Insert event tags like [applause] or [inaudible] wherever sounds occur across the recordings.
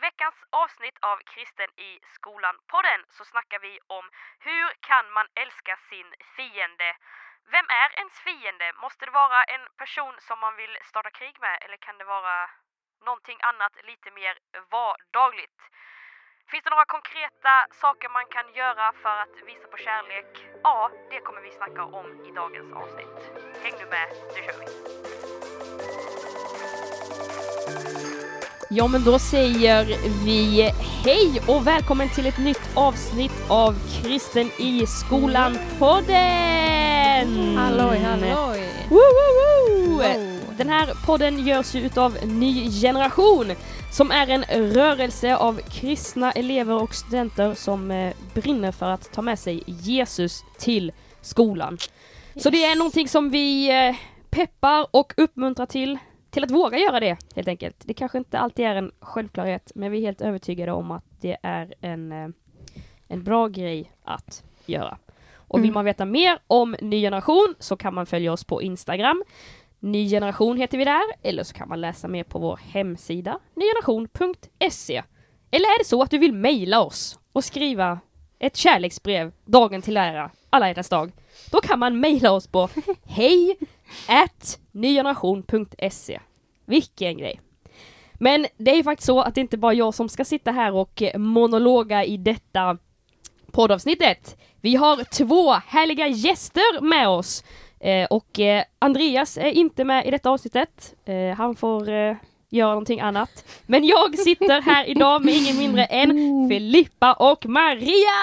veckans avsnitt av Kristen i skolan-podden så snackar vi om hur kan man älska sin fiende? Vem är ens fiende? Måste det vara en person som man vill starta krig med eller kan det vara någonting annat lite mer vardagligt? Finns det några konkreta saker man kan göra för att visa på kärlek? Ja, det kommer vi snacka om i dagens avsnitt. Häng nu med, nu kör vi! Ja men då säger vi hej och välkommen till ett nytt avsnitt av Kristen i skolan podden! Halloj, halloj! Woo, woo, woo. Wow. Den här podden görs ju utav Ny Generation som är en rörelse av kristna elever och studenter som eh, brinner för att ta med sig Jesus till skolan. Så det är någonting som vi eh, peppar och uppmuntrar till till att våga göra det helt enkelt. Det kanske inte alltid är en självklarhet men vi är helt övertygade om att det är en, eh, en bra grej att göra. Och vill Mm. man veta mer om Ny Generation så kan man följa oss på Instagram. Ny Generation heter vi där, eller så kan man läsa mer på vår hemsida nygeneration.se. Eller är det så att du vill mejla oss och skriva ett kärleksbrev dagen till ära, alla hjärtans dag, då kan man mejla oss på [laughs] hej at nygeneration.se. Vilken grej! Men det är faktiskt så att det inte bara jag som ska sitta här och eh, monologa i detta poddavsnittet. Vi har två härliga gäster med oss. Eh, och eh, Andreas är inte med i detta avsnittet. Eh, han får göra någonting annat. Men jag sitter här idag med ingen mindre än Filippa och Maria!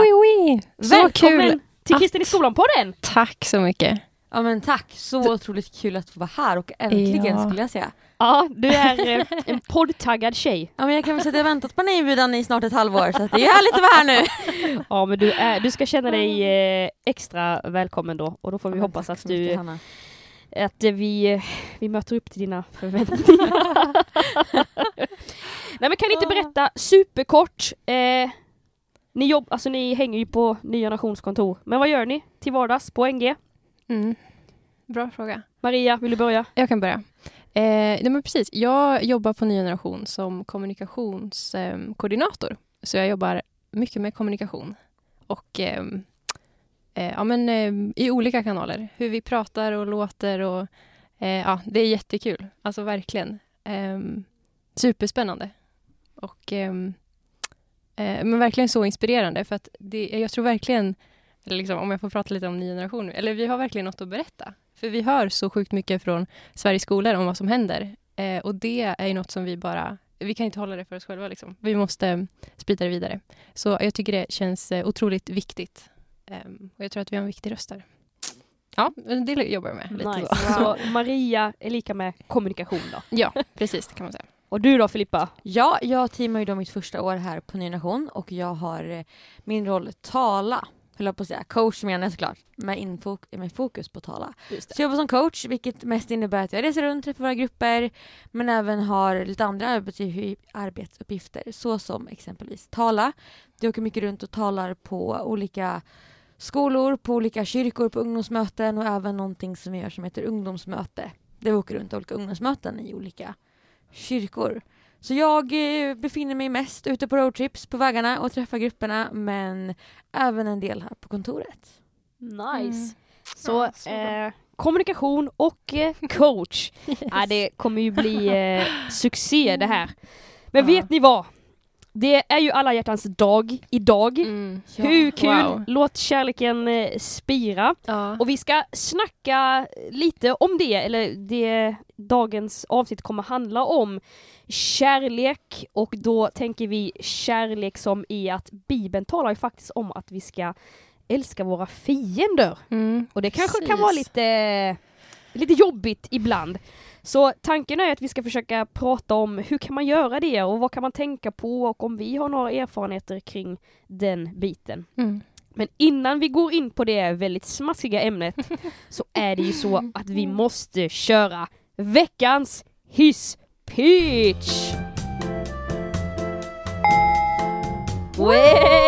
Oi, oi. Så Välkommen kul! till att- Kristen i skolan-podden! Tack så mycket. Ja men tack, så otroligt kul att få vara här och äntligen Ja. skulle jag säga. Ja, du är eh, en poddtaggad tjej. Ja men jag kan väl säga att jag har väntat på den inbjudan i snart ett halvår så att det är härligt att vara här nu. Ja, men du, är, du ska känna dig eh, extra välkommen då och då får vi Ja, hoppas att mycket, du Hanna. Att eh, vi, eh, vi möter upp till dina förväntningar. [laughs] Nej men kan ni inte berätta superkort, eh, ni, jobb, alltså, ni hänger ju på Ny Generations kontor, men vad gör ni till vardags på NG? Mm. Bra fråga. Maria, vill du börja? Jag kan börja. Eh, nej men precis. Jag jobbar på Ny Generation som kommunikationskoordinator. Så jag jobbar mycket med kommunikation. Och ehm, eh, ja, men, eh, i olika kanaler. Hur vi pratar och låter. Och, eh, ja, det är jättekul. Alltså verkligen. Ehm, superspännande. Och, ehm, eh, men verkligen så inspirerande. För att det, jag tror verkligen, eller liksom, om jag får prata lite om ny generation eller vi har verkligen något att berätta. För vi hör så sjukt mycket från Sveriges skolor om vad som händer. Eh, och det är ju något som vi bara, vi kan inte hålla det för oss själva. Liksom. Vi måste eh, sprida det vidare. Så jag tycker det känns eh, otroligt viktigt. Ehm, och jag tror att vi har en viktig röst där. Ja, det jobbar jag med. Lite Nice. så. Så Maria är lika med kommunikation då. Ja, precis, det kan man säga. Och du då Filippa? Ja, jag teamar ju då mitt första år här på Ny Nation och jag har eh, min roll tala, höll jag på att säga. Coach menar jag såklart, med, infok- med fokus på tala. Just Så jag jobbar som coach, vilket mest innebär att jag reser runt, träffar våra grupper, men även har lite andra arbetsupp- arbetsuppgifter, så som exempelvis tala. Jag åker mycket runt och talar på olika skolor, på olika kyrkor, på ungdomsmöten och även någonting som vi gör som heter ungdomsmöte. Där vi åker runt olika ungdomsmöten i olika kyrkor. Så jag eh, befinner mig mest ute på roadtrips på vägarna och träffar grupperna men även en del här på kontoret. Nice. Mm. Så, Ja, så eh, kommunikation och eh, [laughs] coach. Ja, det kommer ju bli eh, succé det här. Men Ja. vet ni vad? Det är ju alla hjärtans dag idag. Mm. Hur kul? Wow. Låt kärleken eh, spira. Ja. Och vi ska snacka lite om det, eller det dagens avsnitt kommer handla om kärlek och då tänker vi kärlek som i att Bibeln talar ju faktiskt om att vi ska älska våra fiender. Mm. Och det kanske kan Precis. vara lite, lite jobbigt ibland. Så tanken är att vi ska försöka prata om hur kan man göra det och vad kan man tänka på och om vi har några erfarenheter kring den biten. Mm. Men innan vi går in på det väldigt smaskiga ämnet [laughs] så är det ju så att vi måste köra veckans hiss pitch! Way!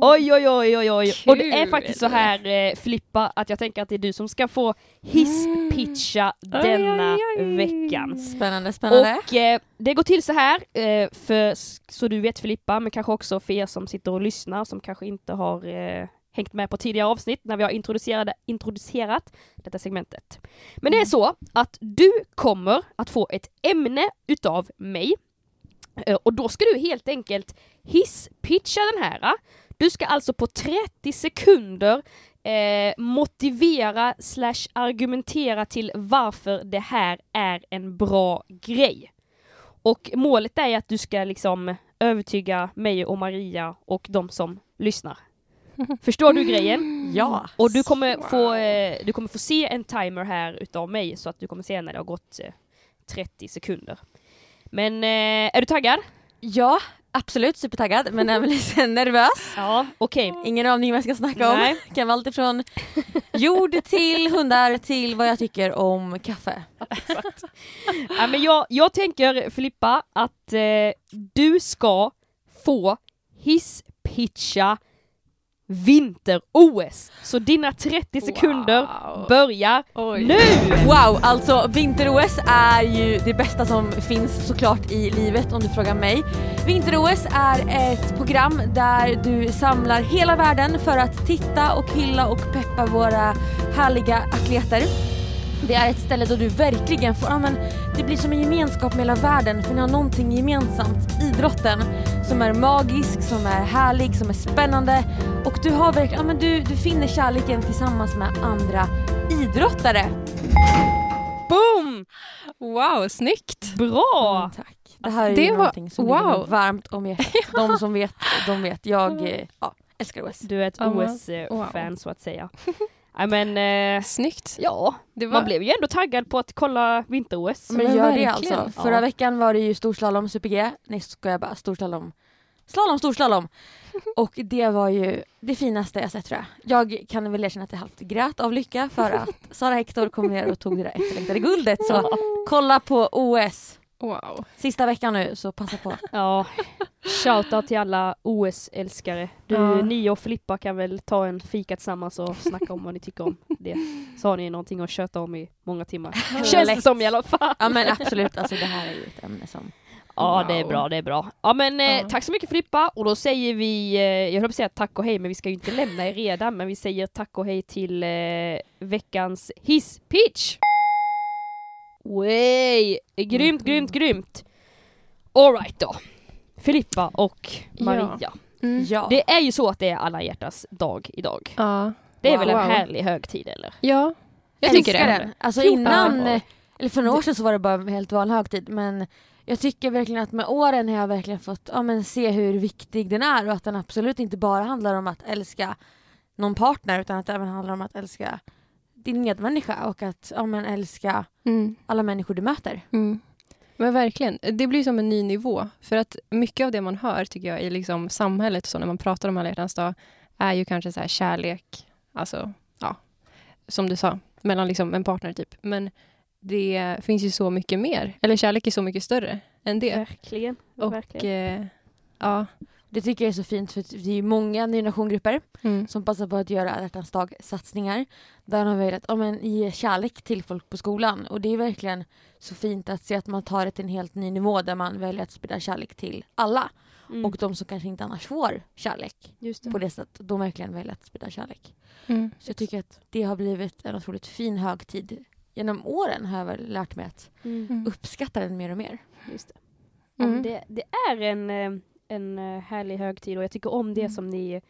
Oj oj oj oj oj. Och det är Kul. faktiskt så här eh, Filippa att jag tänker att det är du som ska få hisspitcha Oj, denna oj, oj. veckan. Spännande, spännande. Och eh, det går till så här, eh, för, så du vet Filippa, men kanske också för er som sitter och lyssnar som kanske inte har eh, hängt med på tidigare avsnitt när vi har introducerat, introducerat detta segmentet. Men det är så att du kommer att få ett ämne utav mig och då ska du helt enkelt hisspitcha den här. Du ska alltså på 30 sekunder eh, motivera slash argumentera till varför det här är en bra grej. Och målet är att du ska liksom övertyga mig och Maria och de som lyssnar. [laughs] Förstår du grejen? Ja. Och du kommer, få, eh, du kommer få se en timer här utav mig så att du kommer se när det har gått eh, 30 sekunder. Men eh, är du taggad? Ja, absolut supertaggad men även lite [laughs] nervös. Ja, okej. Ingen aning vad jag ska snacka om. Nej. [laughs] Kan vara allt ifrån jord till hundar till vad jag tycker om kaffe. Ja, men jag, jag tänker Filippa att eh, du ska få hisspitcha vinter-OS. Så dina 30 sekunder Wow. börjar Oj. nu! Wow, alltså vinter-OS är ju det bästa som finns såklart i livet om du frågar mig. Vinter-OS är ett program där du samlar hela världen för att titta och hylla och peppa våra härliga atleter. Det är ett ställe då du verkligen får, ja men det blir som en gemenskap med hela världen för ni har någonting gemensamt, idrotten, som är magisk, som är härlig, som är spännande och du har verkligen, ja men du, du finner kärleken tillsammans med andra idrottare. Boom! Wow, snyggt! Bra! Mm, tack. Det här är Det ju var- någonting som wow. varmt om hjärtat. [laughs] De som vet, de vet. Jag eh, ja, älskar OS. Du är ett OS-fan wow. så att säga. [laughs] Nej men, eh, Snyggt. ja, Det var... man blev ju ändå taggad på att kolla vinter-OS. Men Men gör det verkligen. alltså. Förra Ja. veckan var det ju storslalom, super-G. Nej ska jag bara, storslalom. Slalom, storslalom. [laughs] Och det var ju det finaste jag sett tror jag. Jag kan väl erkänna att jag halvt grät av lycka för att Sara Hector kom ner och tog det där efterlängtade guldet. Så kolla på OS. Wow. Sista veckan nu så passa på. [laughs] Ja, shoutout till alla OS-älskare. Du, Ja. ni och Filippa kan väl ta en fika tillsammans och snacka om vad ni tycker om det. Så har ni någonting att köta om i många timmar. Känns det som i alla fall. Ja men absolut, alltså det här är ju ett ämne som Ja, det är Wow. bra, det är bra. Ja men eh, Ja. tack så mycket Filippa och då säger vi, eh, jag höll på att säga tack och hej men vi ska ju inte lämna er redan men vi säger tack och hej till eh, veckans hisspitch. Way! Grymt, grymt, grymt! Alright då. Filippa och Maria. Mm. Ja. Det är ju så att det är alla hjärtas dag idag. Ja. Det är Wow. väl en Wow. härlig högtid eller? Ja, jag tycker älskar det. den. Alltså innan, eh, eller för några år sedan så var det bara en helt vanlig högtid men jag tycker verkligen att med åren har jag verkligen fått ja, men se hur viktig den är och att den absolut inte bara handlar om att älska någon partner utan att det även handlar om att älska din medmänniska och att ja, men älska Mm. alla människor du möter. Mm. Men verkligen, det blir som en ny nivå. För att mycket av det man hör tycker jag i liksom samhället, så när man pratar om alla hjärtans dag, är ju kanske så här kärlek, alltså, ja, som du sa, mellan liksom en partner typ. Men det finns ju så mycket mer, eller kärlek är så mycket större än det. Verkligen. Och verkligen. eh, ja, Det tycker jag är så fint för att det är många ny generationsgrupper mm. som passar på att göra alla hjärtans dag satsningar där de har velat ja, men, ge kärlek till folk på skolan och det är verkligen så fint att se att man tar det till en helt ny nivå där man väljer att sprida kärlek till alla Mm, och de som kanske inte annars får kärlek just det. på det sättet, de verkligen väljer att sprida kärlek. Mm. Så jag tycker att det har blivit en otroligt fin högtid. Genom åren har jag väl lärt mig att Mm, Mm. uppskatta den mer och mer. just det. Mm. det, det är en, eh, en eh, härlig högtid och jag tycker om det Mm. som ni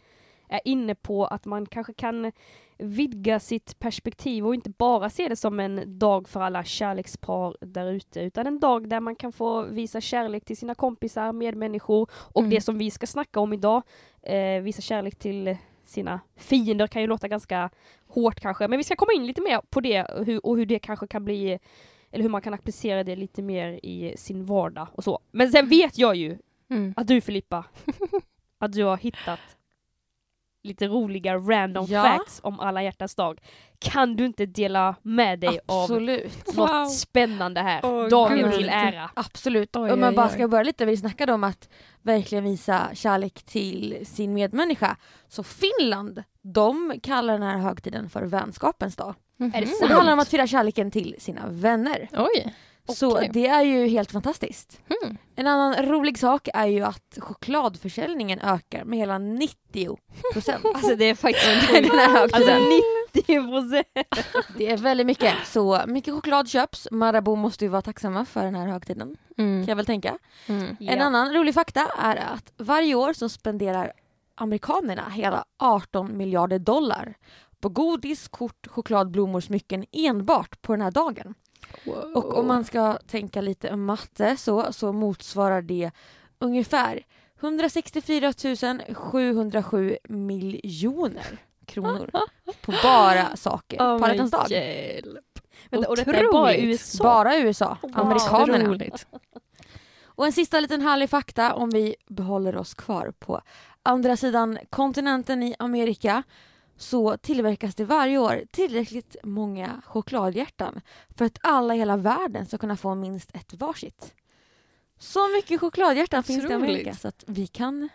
är inne på, att man kanske kan vidga sitt perspektiv och inte bara se det som en dag för alla kärlekspar där ute, utan en dag där man kan få visa kärlek till sina kompisar, medmänniskor och Mm. det som vi ska snacka om idag, eh, visa kärlek till sina fiender kan ju låta ganska hårt kanske, men vi ska komma in lite mer på det och hur, och hur det kanske kan bli eller hur man kan applicera det lite mer i sin vardag och så. Men sen vet jag ju Mm. att du Filippa, [laughs] att du har hittat lite roliga random Ja. facts om alla hjärtans dag. Kan du inte dela med dig av Absolut. något Wow. spännande här? Åh, Dagen till ära. Absolut. Oj, Om man bara ska börja lite, vi snackade om att verkligen visa kärlek till sin medmänniska. Så Finland, de kallar den här högtiden för vänskapens dag. Är det Och sant? det handlar om att fira kärleken till sina vänner. Oj. Så Okej. det är ju helt fantastiskt. Hmm. En annan rolig sak är ju att chokladförsäljningen ökar med hela 90 procent. [laughs] Alltså det är faktiskt [laughs] den här Alltså högtiden. 90 [laughs] procent. Det är väldigt mycket. Så mycket choklad köps. Marabou måste ju vara tacksamma för den här högtiden, kan Mm. jag väl tänka. Mm. En annan rolig fakta är att varje år så spenderar amerikanerna hela 18 miljarder dollar på godis, kort, choklad, blommor, smycken enbart på den här dagen. Och om man ska tänka lite matte så, så motsvarar det ungefär 164 707 miljoner kronor på bara saker Oh på alla dag. Vänta, och detta är bara. USA? Bara USA, Wow. amerikanerna. Otroligt. Och en sista liten härlig fakta om vi behåller oss kvar på andra sidan kontinenten i Amerika så tillverkas det varje år tillräckligt många chokladhjärtan för att alla i hela världen ska kunna få minst ett varsitt. Så mycket chokladhjärtan finns det i Otroligt. Amerika så att vi kan...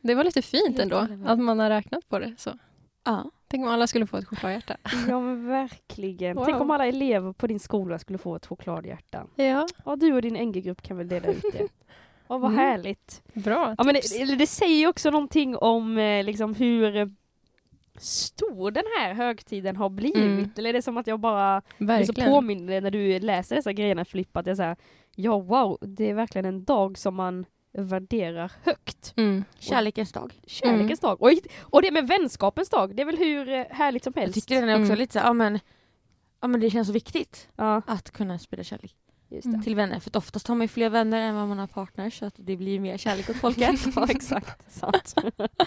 Det var lite fint ändå, att man har räknat på det så. Ja. Tänk om alla skulle få ett chokladhjärta. [laughs] Ja men verkligen. Wow. Tänk om alla elever på din skola skulle få ett chokladhjärta. Ja, Ja, du och din NG-grupp kan väl dela ut det. [laughs] Ja, vad Mm. härligt. bra Ja, men tips. det, det säger ju också någonting om eh, liksom hur stor den här högtiden har blivit. Mm. Eller är det som att jag bara så Verkligen. påmind när du läser dessa grejerna Filippa, att jag säger ja wow, det är verkligen en dag som man värderar högt. Mm. Kärlekens dag. Kärlekens dag. Och, och det med vänskapens dag, det är väl hur eh, härligt som Jag helst. tycker den är också Mm. lite så ja men, ja men det känns så viktigt Ja, att kunna sprida kärlek det. Mm. till vänner för att oftast har man ju fler vänner än vad man har partners så att det blir mer kärlek åt folket. [laughs] ja, exakt. [laughs] Sant.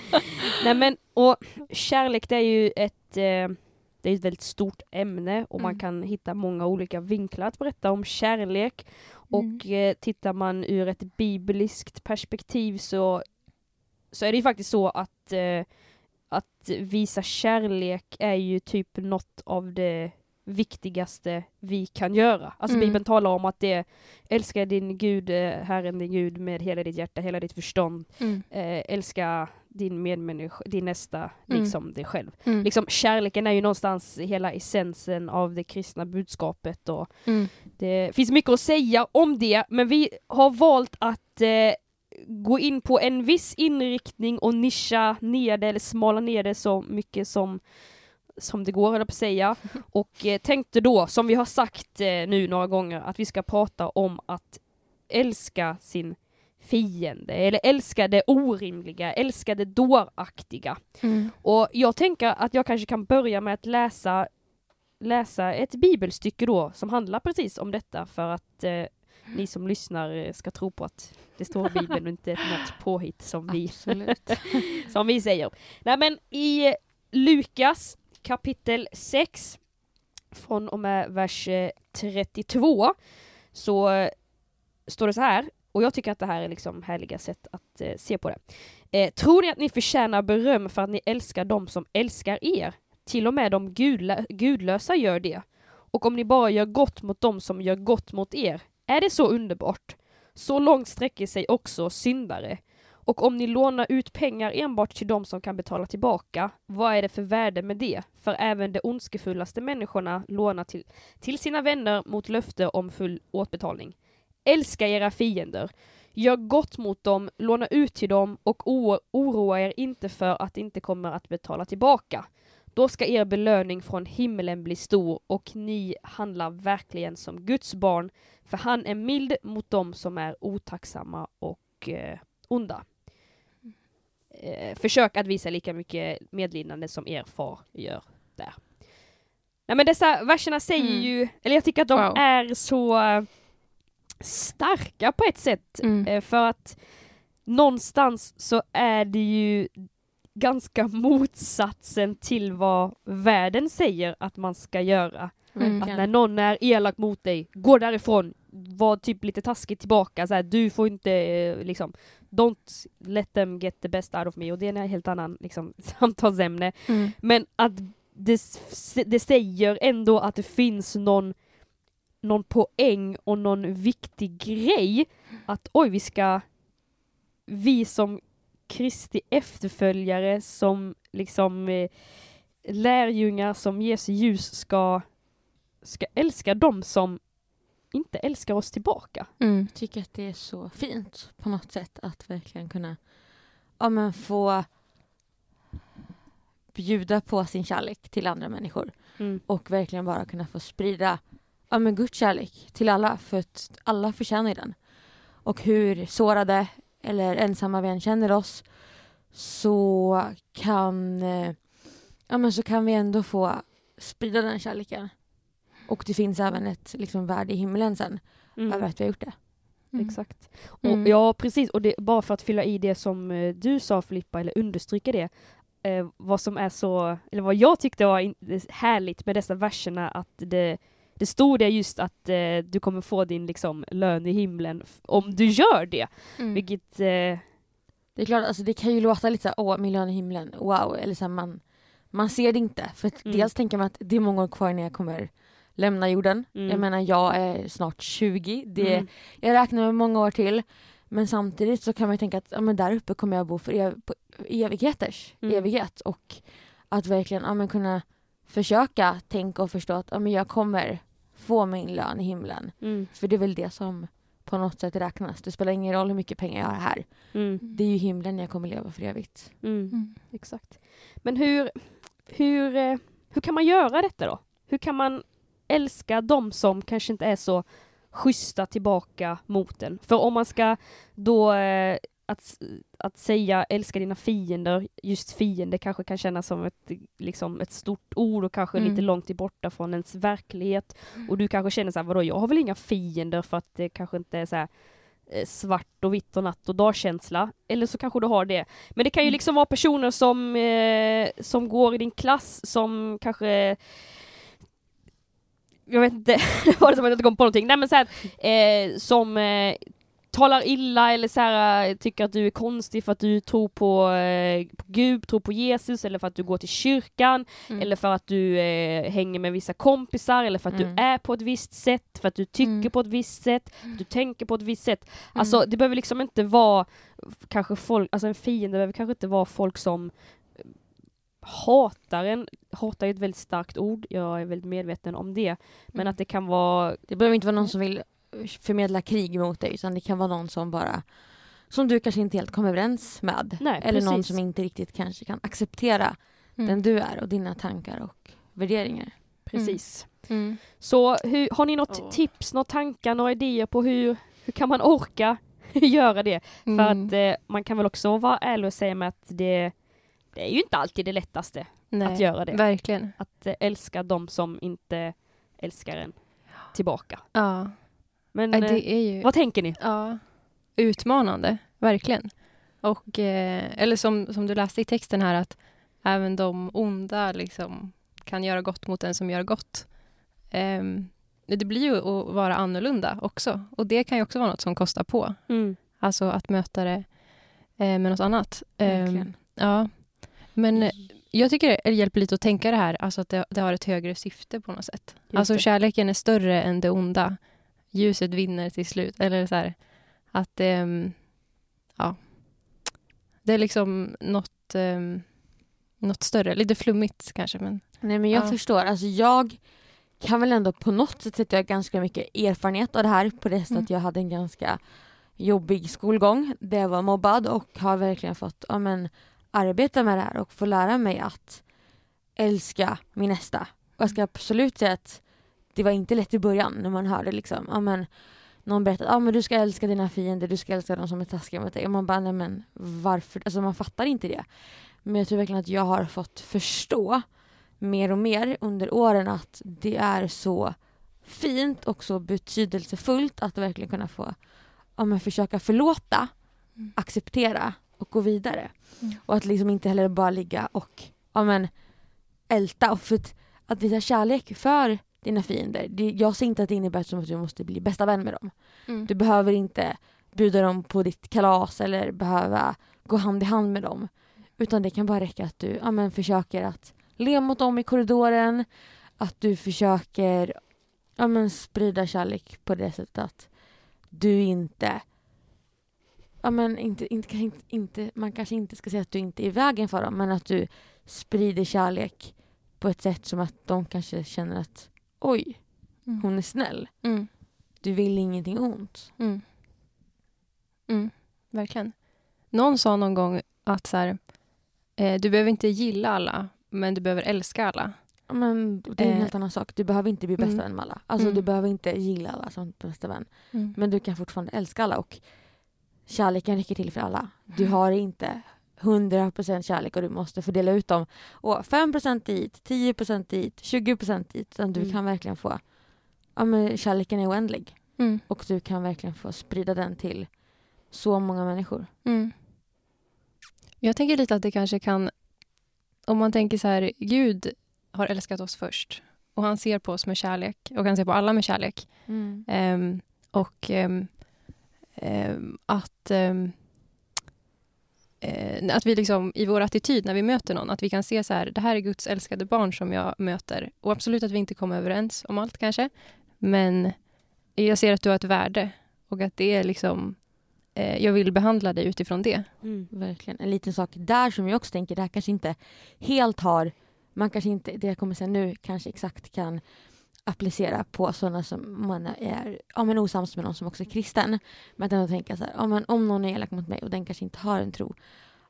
[laughs] Nej men, och kärlek det är ju ett, eh, det är ett väldigt stort ämne och man Mm. kan hitta många olika vinklar att berätta om kärlek. Och eh, tittar man ur ett bibliskt perspektiv så, så är det ju faktiskt så att, eh, att visa kärlek är ju typ något av det viktigaste vi kan göra. Alltså Mm. Bibeln talar om att det älska din Gud, eh, Herren din Gud med hela ditt hjärta, hela ditt förstånd. Mm. Eh, älska din medmänniska, din nästa, Mm. liksom dig själv. Mm. Liksom kärleken är ju någonstans hela essensen av det kristna budskapet och Mm. det finns mycket att säga om det, men vi har valt att eh, gå in på en viss inriktning och nischa ner det, eller smala ner det så mycket som, som det går, eller på att säga. [laughs] Och eh, tänkte då, som vi har sagt eh, nu några gånger, att vi ska prata om att älska sin fiende, eller älska det orimliga, älska det dåraktiga. Mm. Och jag tänker att jag kanske kan börja med att läsa, läsa ett bibelstycke då som handlar precis om detta för att eh, ni som lyssnar eh, ska tro på att det står i Bibeln och inte något påhitt som vi, [laughs] som vi säger. Nej men i Lukas kapitel 6 från och med vers eh, 32 så eh, står det så här, och jag tycker att det här är liksom härliga sätt att eh, se på det. Eh, tror ni att ni förtjänar beröm för att ni älskar dem som älskar er? Till och med de gudlö- gudlösa gör det. Och om ni bara gör gott mot dem som gör gott mot er, är det så underbart? Så långt sträcker sig också syndare. Och om ni lånar ut pengar enbart till dem som kan betala tillbaka, vad är det för värde med det? För även de ondskefullaste människorna lånar till, till sina vänner mot löfte om full återbetalning. Älska era fiender. Gör gott mot dem, låna ut till dem och oroa er inte för att de inte kommer att betala tillbaka. Då ska er belöning från himlen bli stor och ni handlar verkligen som Guds barn, för han är mild mot dem som är otacksamma och eh, onda. Eh, försök att visa lika mycket medlidande som er far gör där. Nej men dessa verserna säger Mm. ju, eller jag tycker att de Wow. är så eh, starka på ett sätt. Mm. Eh, för att någonstans så är det ju ganska motsatsen till vad världen säger att man ska göra. Mm. Att när någon är elak mot dig, gå därifrån, var typ lite taskigt tillbaka, så här, du får inte eh, liksom, don't let them get the best out of me, och det är en helt annan liksom, [laughs] samtalsämne. Mm. Men att det, det säger ändå att det finns någon, någon poäng och någon viktig grej att oj, vi ska, vi som Kristi efterföljare, som liksom eh, lärjungar som Jesu ljus ska, ska älska dem som inte älskar oss tillbaka. Mm. tycker att det är så fint på något sätt att verkligen kunna ja, men få bjuda på sin kärlek till andra människor och verkligen bara kunna få sprida ja, men Guds kärlek till alla för att alla förtjänar den. Och hur sårade eller ensamma vi än känner oss så kan, eh, ja, men så kan vi ändå få sprida den kärleken. Och det finns även ett liksom, värde i himlen sen Mm. över att vi har gjort det. Mm. Exakt. Mm. Och, ja, precis. Och det, bara för att fylla i det som eh, du sa Filippa, eller understryka det, eh, vad som är så, eller vad jag tyckte var in, härligt med dessa verserna, att det, det stod det just att eh, du kommer få din liksom, lön i himlen om du gör det. Mm. Vilket, eh, Det är klart, alltså det kan ju låta lite såhär, åh, miljön i himlen, wow, eller så här, man, man ser det inte. För att Mm. dels tänker man att det är många år kvar när jag kommer lämna jorden. Mm. Jag menar, jag är snart 20, det, mm, jag räknar med många år till. Men samtidigt så kan man ju tänka att ja, men där uppe kommer jag bo för ev på evigheters Mm. evighet. Och att verkligen ja, men kunna försöka tänka och förstå att ja, men jag kommer få min lön i himlen. mm, För det är väl det som på något sätt räknas. Det spelar ingen roll hur mycket pengar jag har här. mm, Det är ju himlen jag kommer leva för evigt. mm. Mm. Exakt. Men hur, hur, eh, hur kan man göra detta då? Hur kan man älska de som kanske inte är så schyssta tillbaka mot en? För om man ska då eh, att, att säga älska dina fiender, just fiende kanske kan kännas som ett, liksom ett stort ord och kanske Mm. lite långt borta från ens verklighet. Och du kanske känner så här, vadå jag har väl inga fiender för att det kanske inte är så här eh, svart och vitt och natt och dagkänsla. Eller så kanske du har det. Men det kan ju Mm. liksom vara personer som, eh, som går i din klass som kanske jag vet inte, [laughs] var det som att jag inte kom på någonting. Nej men så här, eh, som eh, talar illa eller så här, eh, tycker att du är konstig för att du tror på, eh, på Gud, tror på Jesus eller för att du går till kyrkan Mm. eller för att du eh, hänger med vissa kompisar eller för att Mm. du är på ett visst sätt, för att du tycker Mm. på ett visst sätt, du tänker på ett visst sätt. Mm. Alltså det behöver liksom inte vara kanske folk, alltså en fiende behöver kanske inte vara folk som eh, hatar en, hatar är ett väldigt starkt ord, jag är väldigt medveten om det, men Mm. att det kan vara Det behöver inte vara någon som vill förmedla krig mot dig utan det kan vara någon som bara som du kanske inte helt kommer överens med. Nej, Eller någon precis. som inte riktigt kanske kan acceptera Mm. den du är och dina tankar och värderingar. precis. Mm. Så hur, har ni något Åh. tips, några tankar, några idéer på hur, hur kan man orka [laughs] göra det? För Mm. att eh, man kan väl också vara ärlig och säga med att det, det är ju inte alltid det lättaste Nej, att göra det. Verkligen. Att eh, älska de som inte älskar en tillbaka. Ja. Men eh, Det är ju vad tänker ni? ja, utmanande, verkligen. Och, eh, eller som, som du läste i texten här, att även de onda liksom, kan göra gott mot den som gör gott. Ehm, det blir ju att vara annorlunda också. Och det kan ju också vara något som kostar på. Mm. Alltså att möta det eh, med något annat. Ehm, Verkligen. ja. Men eh, jag tycker det hjälper lite att tänka det här, alltså att det, det har ett högre syfte på något sätt. Just alltså det. kärleken är större än det onda. Ljuset vinner till slut. Eller så här, att ehm, ja. Det är liksom något, um, något större. Lite flummigt kanske, men Nej men jag Ja. förstår, alltså jag kan väl ändå på något sätt säga att jag har ganska mycket erfarenhet av det här på det sättet Mm. att jag hade en ganska jobbig skolgång där jag var mobbad och har verkligen fått ja, men, arbeta med det här och få lära mig att älska min nästa. Och jag ska absolut säga att det var inte lätt i början när man hörde liksom, ja men någon berättade ah, men du ska älska dina fiender, du ska älska de som är taskiga mot dig. Och man bara, nej men varför? Alltså man fattar inte det. Men jag tror verkligen att jag har fått förstå mer och mer under åren att det är så fint och så betydelsefullt att verkligen kunna få ja, men försöka förlåta, Mm. acceptera och gå vidare. Mm. Och att liksom inte heller bara ligga och ja, men, älta och för att, att visa kärlek för dina fiender. Det, jag ser inte att det innebär som att du måste bli bästa vän med dem. Mm. Du behöver inte bjuda dem på ditt kalas eller behöva gå hand i hand med dem. Utan det kan bara räcka att du ja, men, försöker att le mot dem i korridoren. Att du försöker ja, men, sprida kärlek på det sättet att du inte Ja, men inte, inte, inte, inte, man kanske inte ska säga att du inte är i vägen för dem men att du sprider kärlek på ett sätt som att de kanske känner att oj, Mm. hon är snäll. Mm. Du vill ingenting ont. Mm. Mm. Verkligen. Någon sa någon gång att så här, eh, du behöver inte gilla alla, men du behöver älska alla. Men det är en Eh, helt annan sak. Du behöver inte bli bästa mm. vän med alla. Alltså Mm. du behöver inte gilla alla som bästa vän. Mm. Men du kan fortfarande älska alla och kärleken räcker till för alla. Du Mm. har inte 100% kärlek och du måste fördela ut dem. Och 5% dit, 10% dit, 20% dit. Utan du Mm. kan verkligen få... Ja, men kärleken är oändlig. Mm. Och du kan verkligen få sprida den till så många människor. Mm. Jag tänker lite att det kanske kan... Om man tänker så här, Gud har älskat oss först och han ser på oss med kärlek och han ser på alla med kärlek. Ehm, och ehm, Ehm, att, ehm, eh, att vi liksom i vår attityd när vi möter någon, att vi kan se så här, det här är Guds älskade barn som jag möter. Och absolut att vi inte kommer överens om allt kanske, men jag ser att du har ett värde och att det är liksom, eh, jag vill behandla dig utifrån det. Mm, verkligen. En liten sak där som jag också tänker, det här kanske inte helt har, man kanske inte, det jag kommer säga nu kanske exakt kan applicera på sådana som man är ja, men osams med någon som också är kristen. Men att ändå tänka så här, ja, men om någon är elak mot mig och den kanske inte har en tro,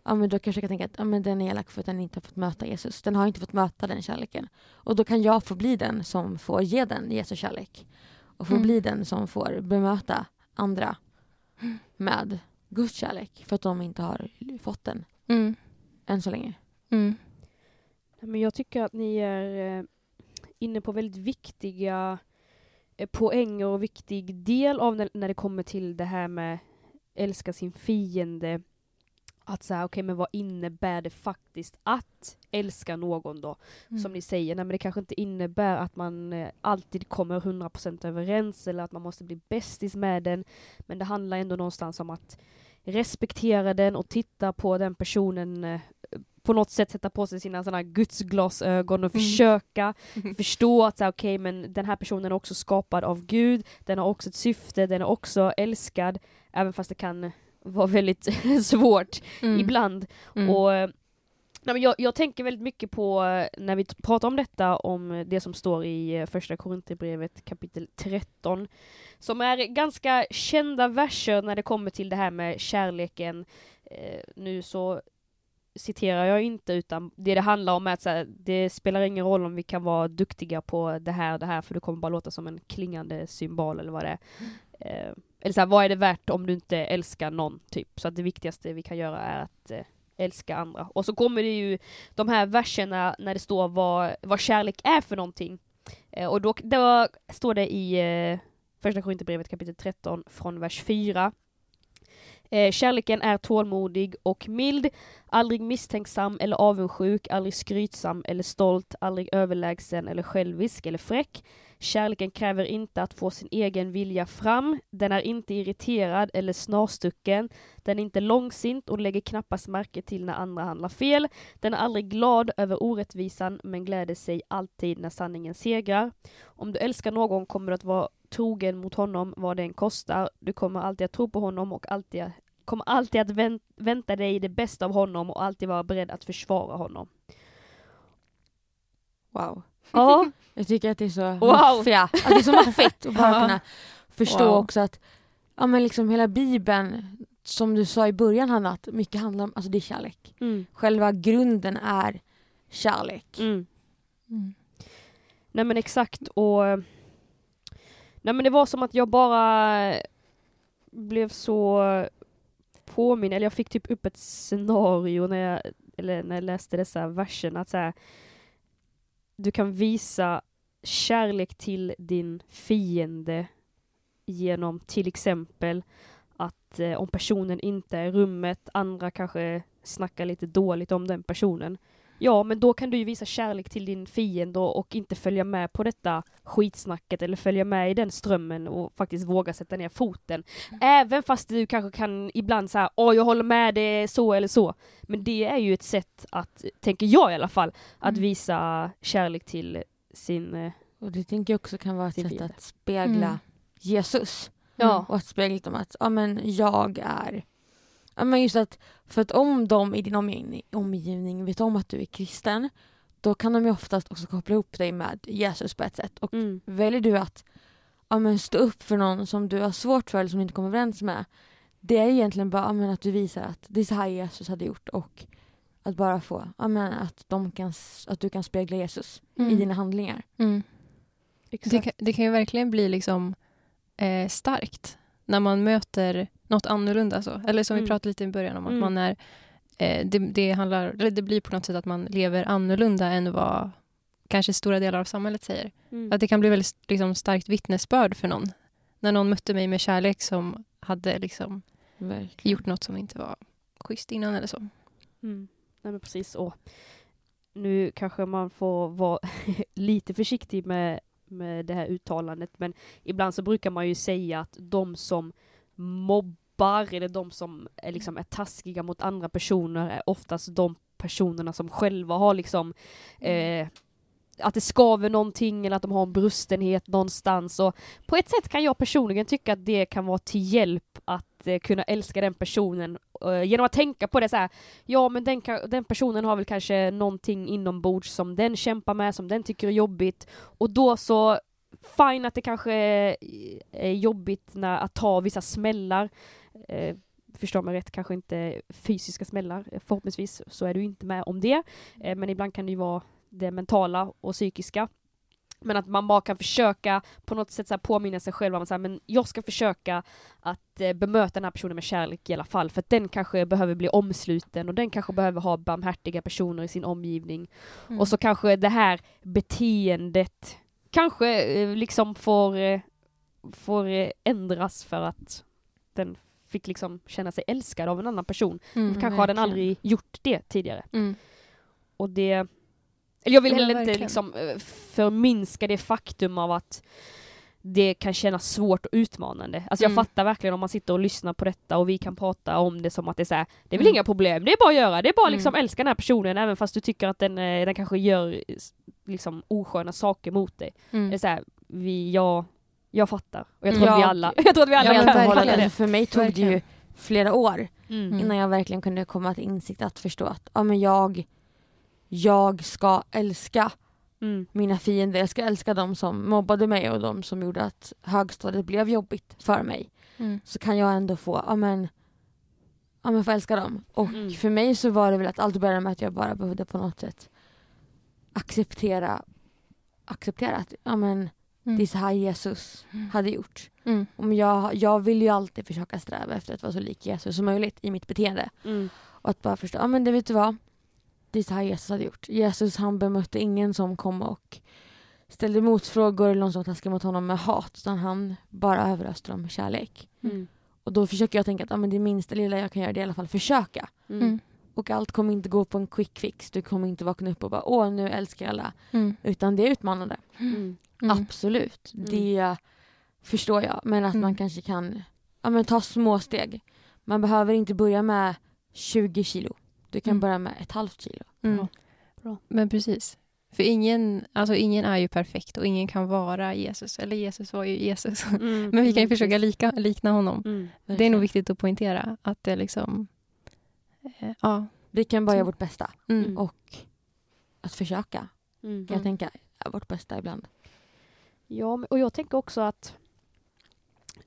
ja, men då kanske jag kan tänka att ja, men den är elak för att den inte har fått möta Jesus. Den har inte fått möta den kärleken. Och då kan jag få bli den som får ge den Jesu kärlek. Och få Mm. bli den som får bemöta andra med Guds kärlek. För att de inte har fått den Mm. än så länge. Mm. Men jag tycker att ni är eh, inne på väldigt viktiga eh, poänger och viktig del av när, när det kommer till det här med älska sin fiende. Att säga, okej men vad innebär det faktiskt att älska någon då? Mm. Som ni säger, nej men det kanske inte innebär att man eh, alltid kommer 100% överens eller att man måste bli bästis med den. Men det handlar ändå någonstans om att respektera den och titta på den personen eh, på något sätt sätta på sig sina såna gudsglasögon och Mm. försöka [laughs] förstå att okej men den här personen är också skapad av Gud, den har också ett syfte, den är också älskad, även fast det kan vara väldigt [laughs] svårt Mm. ibland. Mm. Och, nej, men jag, jag tänker väldigt mycket på, eh, när vi pratar om detta, om det som står i eh, första Korinthierbrevet kapitel 13, som är ganska kända verser när det kommer till det här med kärleken. Eh, nu så citerar jag inte, utan det det handlar om är att så här, det spelar ingen roll om vi kan vara duktiga på det här och det här, för det kommer bara låta som en klingande symbol eller vad det är. Eh, eller så här, vad är det värt om du inte älskar någon, typ? Så att det viktigaste vi kan göra är att eh, älska andra. Och så kommer det ju de här verserna när det står vad, vad kärlek är för någonting. Eh, och då, då står det i eh, Första Korinthierbrevet kapitel 13 från vers 4. Eh, kärleken är tålmodig och mild, aldrig misstänksam eller avundsjuk, aldrig skrytsam eller stolt, aldrig överlägsen eller självisk eller fräck. Kärleken kräver inte att få sin egen vilja fram, den är inte irriterad eller snarstucken, den är inte långsint och lägger knappast märke till när andra handlar fel. Den är aldrig glad över orättvisan men gläder sig alltid när sanningen segrar. Om du älskar någon kommer du att vara trogen mot honom vad det än kostar. Du kommer alltid att tro på honom och alltid, kommer alltid att vänt, vänta dig det bästa av honom och alltid vara beredd att försvara honom. Wow. Ja, [laughs] Jag tycker att det är så Wow. Att det är så maffigt att bara kunna förstå Wow. också att ja, men liksom hela bibeln, som du sa i början Hanna, att mycket handlar om, alltså det är kärlek. mm, Själva grunden är kärlek. mm. Mm. Nej men exakt och Nej men det var som att jag bara eh, blev så påminn, eller jag fick typ upp ett scenario när jag, eller när jag läste dessa verserna att så här, du kan visa kärlek till din fiende genom till exempel att eh, om personen inte är i rummet, andra kanske snackar lite dåligt om den personen. Ja, men då kan du ju visa kärlek till din fiende och, inte följa med på detta skitsnacket eller följa med i den strömmen och faktiskt våga sätta ner foten. Även fast du kanske kan ibland säga åh jag håller med, det så eller så. Men det är ju ett sätt att, tänker jag i alla fall, att Mm. visa kärlek till sin... eh, Och det tänker jag också kan vara ett sätt fiende. att spegla Mm. Jesus. Ja. Och att spegla dem att, ja men jag är... Ja men just att, för att om de i din omgivning, omgivning vet om att du är kristen, då kan de ju oftast också koppla ihop dig med Jesus på ett sätt. Och Mm. väljer du att ja, men stå upp för någon som du har svårt för eller som du inte kommer överens med, det är egentligen bara ja, men att du visar att det är så här Jesus hade gjort och att bara få, ja, men att, de kan, att du kan spegla Jesus i dina handlingar. Mm. Exakt. Det, kan, det kan ju verkligen bli liksom eh, starkt när man möter något annorlunda. Så. Eller som Mm. vi pratade lite i början om, att Mm. man är... Eh, det, det, handlar, eller det blir på något sätt att man lever annorlunda än vad kanske stora delar av samhället säger. Mm. Att det kan bli väldigt liksom, starkt vittnesbörd för någon. När någon mötte mig med kärlek som hade liksom, Verkligen. gjort något som inte var schysst innan eller så. Mm. Nej men precis. Och nu kanske man får vara [laughs] lite försiktig med, med det här uttalandet men ibland så brukar man ju säga att de som mobbar eller de som är, liksom, är taskiga mot andra personer är oftast de personerna som själva har liksom eh, att det skaver någonting eller att de har en brustenhet någonstans. Och på ett sätt kan jag personligen tycka att det kan vara till hjälp att eh, kunna älska den personen eh, genom att tänka på det så här. Ja men den, den personen har väl kanske någonting inombords som den kämpar med, som den tycker är jobbigt. Och då så, fine att det kanske är, är jobbigt när, att ta vissa smällar. Eh, förstå mig rätt, kanske inte fysiska smällar. Eh, Förhoppningsvis så är du inte med om det. Eh, men ibland kan det ju vara det mentala och psykiska. Men att man bara kan försöka på något sätt så påminna sig själv om att men jag ska försöka att eh, bemöta den här personen med kärlek i alla fall. För att den kanske behöver bli omsluten och den kanske behöver ha barmhärtiga personer i sin omgivning. Mm. Och så kanske det här beteendet kanske eh, liksom får, eh, får eh, ändras för att den fick liksom känna sig älskad av en annan person. Mm. kanske har den verkligen. aldrig gjort det tidigare. Mm. Och det... Eller jag vill heller inte verkligen. liksom eh, förminska det faktum av att det kan kännas svårt och utmanande. Alltså jag Mm. fattar verkligen om man sitter och lyssnar på detta och vi kan prata om det som att det är så här, det är väl Mm. inga problem, det är bara att göra, det är bara Mm. liksom älska den här personen även fast du tycker att den, eh, den kanske gör eh, liksom osköna saker mot dig. Det är Mm. så här, vi, jag, jag fattar. Och jag tror Ja. att vi alla, [laughs] jag tror att vi alla Ja, verkligen. Alltså, det. för mig tog det ju flera år Mm. innan jag verkligen kunde komma till insikt att förstå att ja, men jag, jag ska älska Mm. mina fiender. Jag ska älska de som mobbade mig och de som gjorde att högstadiet blev jobbigt för mig. Mm. Så kan jag ändå få, ja men, ja, men få älska dem. Och Mm. för mig så var det väl att allt började med att jag bara behövde på något sätt acceptera, acceptera att ja, men, Mm. det är så här Jesus hade gjort. Mm. Om jag, jag vill ju alltid försöka sträva efter att vara så lik Jesus som möjligt i mitt beteende. Mm. Och att bara förstå, ja men det vet du vad? Det är så här Jesus hade gjort. Jesus han bemötte ingen som kom och ställde motfrågor eller någon som taskade mot honom med hat. Utan han bara överöste dem med kärlek. Mm. Och då försöker jag tänka att ja, men det minsta lilla jag kan göra det är i alla fall försöka. Mm. Mm. Och allt kommer inte gå på en quick fix. Du kommer inte vakna upp och bara åh nu älskar jag alla. Mm. Utan det är utmanande. Mm. Mm. Absolut. Mm. Det förstår jag. Men att Mm. man kanske kan ja, men ta små steg. Man behöver inte börja med 20 kilo. Du kan Mm. börja med ett halvt kilo. Mm. Ja, bra. Men precis. För ingen, alltså ingen är ju perfekt och ingen kan vara Jesus. Eller Jesus var ju Jesus. Mm. [laughs] Men vi kan ju Mm, försöka lika, likna honom. Mm. Det är nog viktigt att poängtera att det liksom... Eh, ja. Vi kan bara Så. göra vårt bästa. Mm. Mm. Och att försöka, Mm. kan jag tänka, är vårt bästa ibland. Ja, och jag tänker också att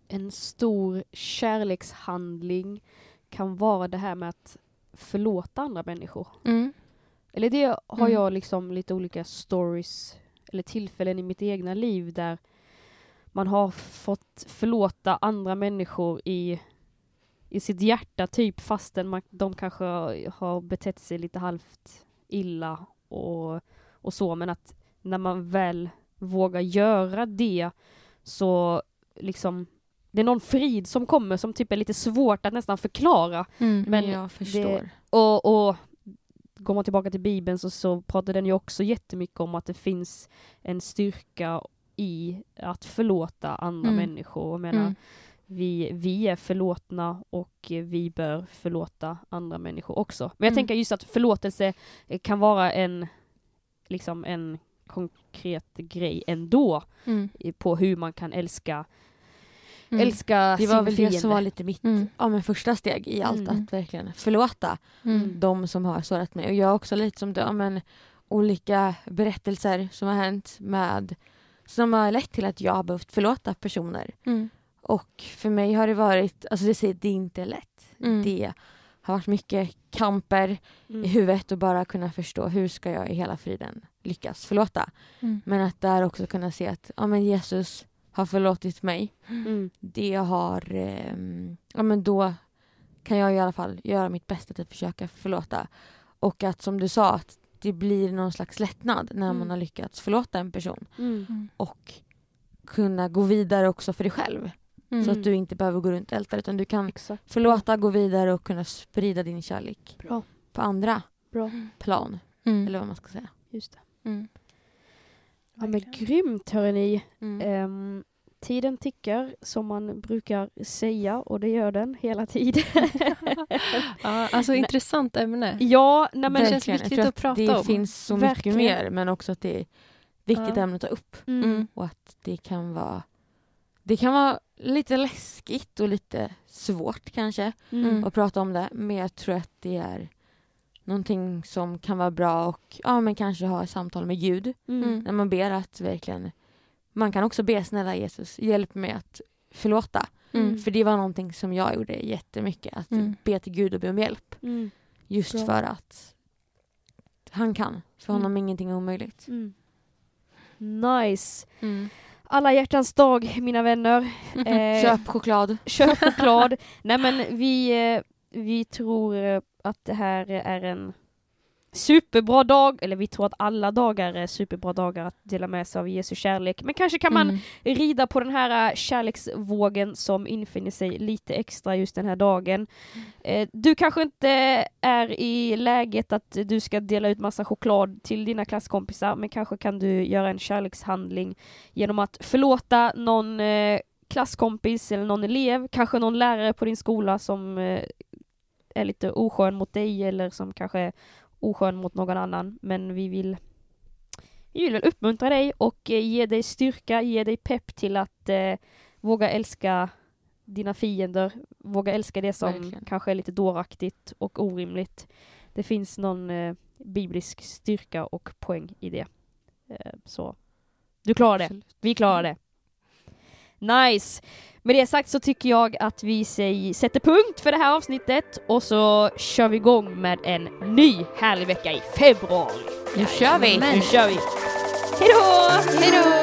en stor kärlekshandling kan vara det här med att förlåta andra människor. Mm. Eller det har Mm. jag liksom lite olika stories eller tillfällen i mitt egna liv där man har fått förlåta andra människor i, i sitt hjärta typ fastän man, de kanske har betett sig lite halvt illa och, och så men att när man väl vågar göra det så liksom det är någon frid som kommer som typ är lite svårt att nästan förklara Mm. Men jag förstår. och, och går man tillbaka till Bibeln så, så pratar den ju också jättemycket om att det finns en styrka i att förlåta andra Mm. människor. Jag menar, Mm. vi, vi är förlåtna och vi bör förlåta andra människor också. Men jag Mm. tänker just att förlåtelse kan vara en, liksom en konkret grej ändå Mm. på hur man kan älska, Mm. älska Det var sin väl fiende. det som var lite mitt Mm. ja, men första steg i allt, Mm. att verkligen förlåta Mm. de som har sårat mig. Och jag har också lite som du, ja, men, olika berättelser som har hänt med som har lett till att jag har behövt förlåta personer. Mm. Och för mig har det varit, alltså det, säger- det är inte lätt. Mm. Det har varit mycket kamper Mm. i huvudet och bara kunna förstå hur ska jag i hela friden lyckas förlåta. Mm. Men att där också kunna se att ja, men Jesus har förlåtit mig. Mm. Det har, ehm, ja men då kan jag i alla fall göra mitt bästa till att försöka förlåta. Och att som du sa, att det blir någon slags lättnad när Mm. man har lyckats förlåta en person. Mm. Mm. Och kunna gå vidare också för dig själv. Mm. Så att du inte behöver gå runt och älta utan du kan Exakt. förlåta, gå vidare och kunna sprida din kärlek Bra. på andra Bra. plan. Mm. Eller vad man ska säga. Just det. Mm. Ja, men grymt hörni. Mm. Ehm, tiden tickar som man brukar säga och det gör den hela tiden. [laughs] ja, alltså intressant ämne. ja, nej men Det känns viktigt tror att prata det om. finns så Verkligen. mycket mer men också att det är viktigt Ja. ämne att ta upp. mm. Mm. Och att det kan vara det kan vara lite läskigt och lite svårt kanske Mm. att prata om det men jag tror att det är någonting som kan vara bra och ja men kanske ha ett samtal med Gud Mm. när man ber att verkligen man kan också be snälla Jesus hjälp mig att förlåta Mm. för det var någonting som jag gjorde jättemycket att Mm. be till Gud och be om hjälp Mm. just Bra. för att han kan för honom Mm. är ingenting omöjligt. Mm. Nice. Alla hjärtans dag mina vänner. [laughs] Eh, Köp choklad. Köp choklad. [laughs] Nej men vi, eh, vi tror eh, att det här är en superbra dag, eller vi tror att alla dagar är superbra dagar att dela med sig av Jesu kärlek. Men kanske kan man Mm. rida på den här eh, kärleksvågen som infinner sig lite extra just den här dagen. Eh, Du kanske inte är i läget att du ska dela ut massa choklad till dina klasskompisar, men kanske kan du göra en kärlekshandling genom att förlåta någon eh, klasskompis eller någon elev, kanske någon lärare på din skola som eh, är lite oskön mot dig eller som kanske oskön mot någon annan. Men vi vill, vi vill väl uppmuntra dig och eh, ge dig styrka, ge dig pepp till att eh, våga älska dina fiender, våga älska det som Verkligen. kanske är lite dåraktigt och orimligt. Det finns någon eh, biblisk styrka och poäng i det. Eh, så du klarar det. Absolut. Vi klarar det. Nice! Med det sagt så tycker jag att vi säg, sätter punkt för det här avsnittet och så kör vi igång med en ny härlig vecka i februari. Nu kör vi! Nu kör vi! Hejdå! Hejdå!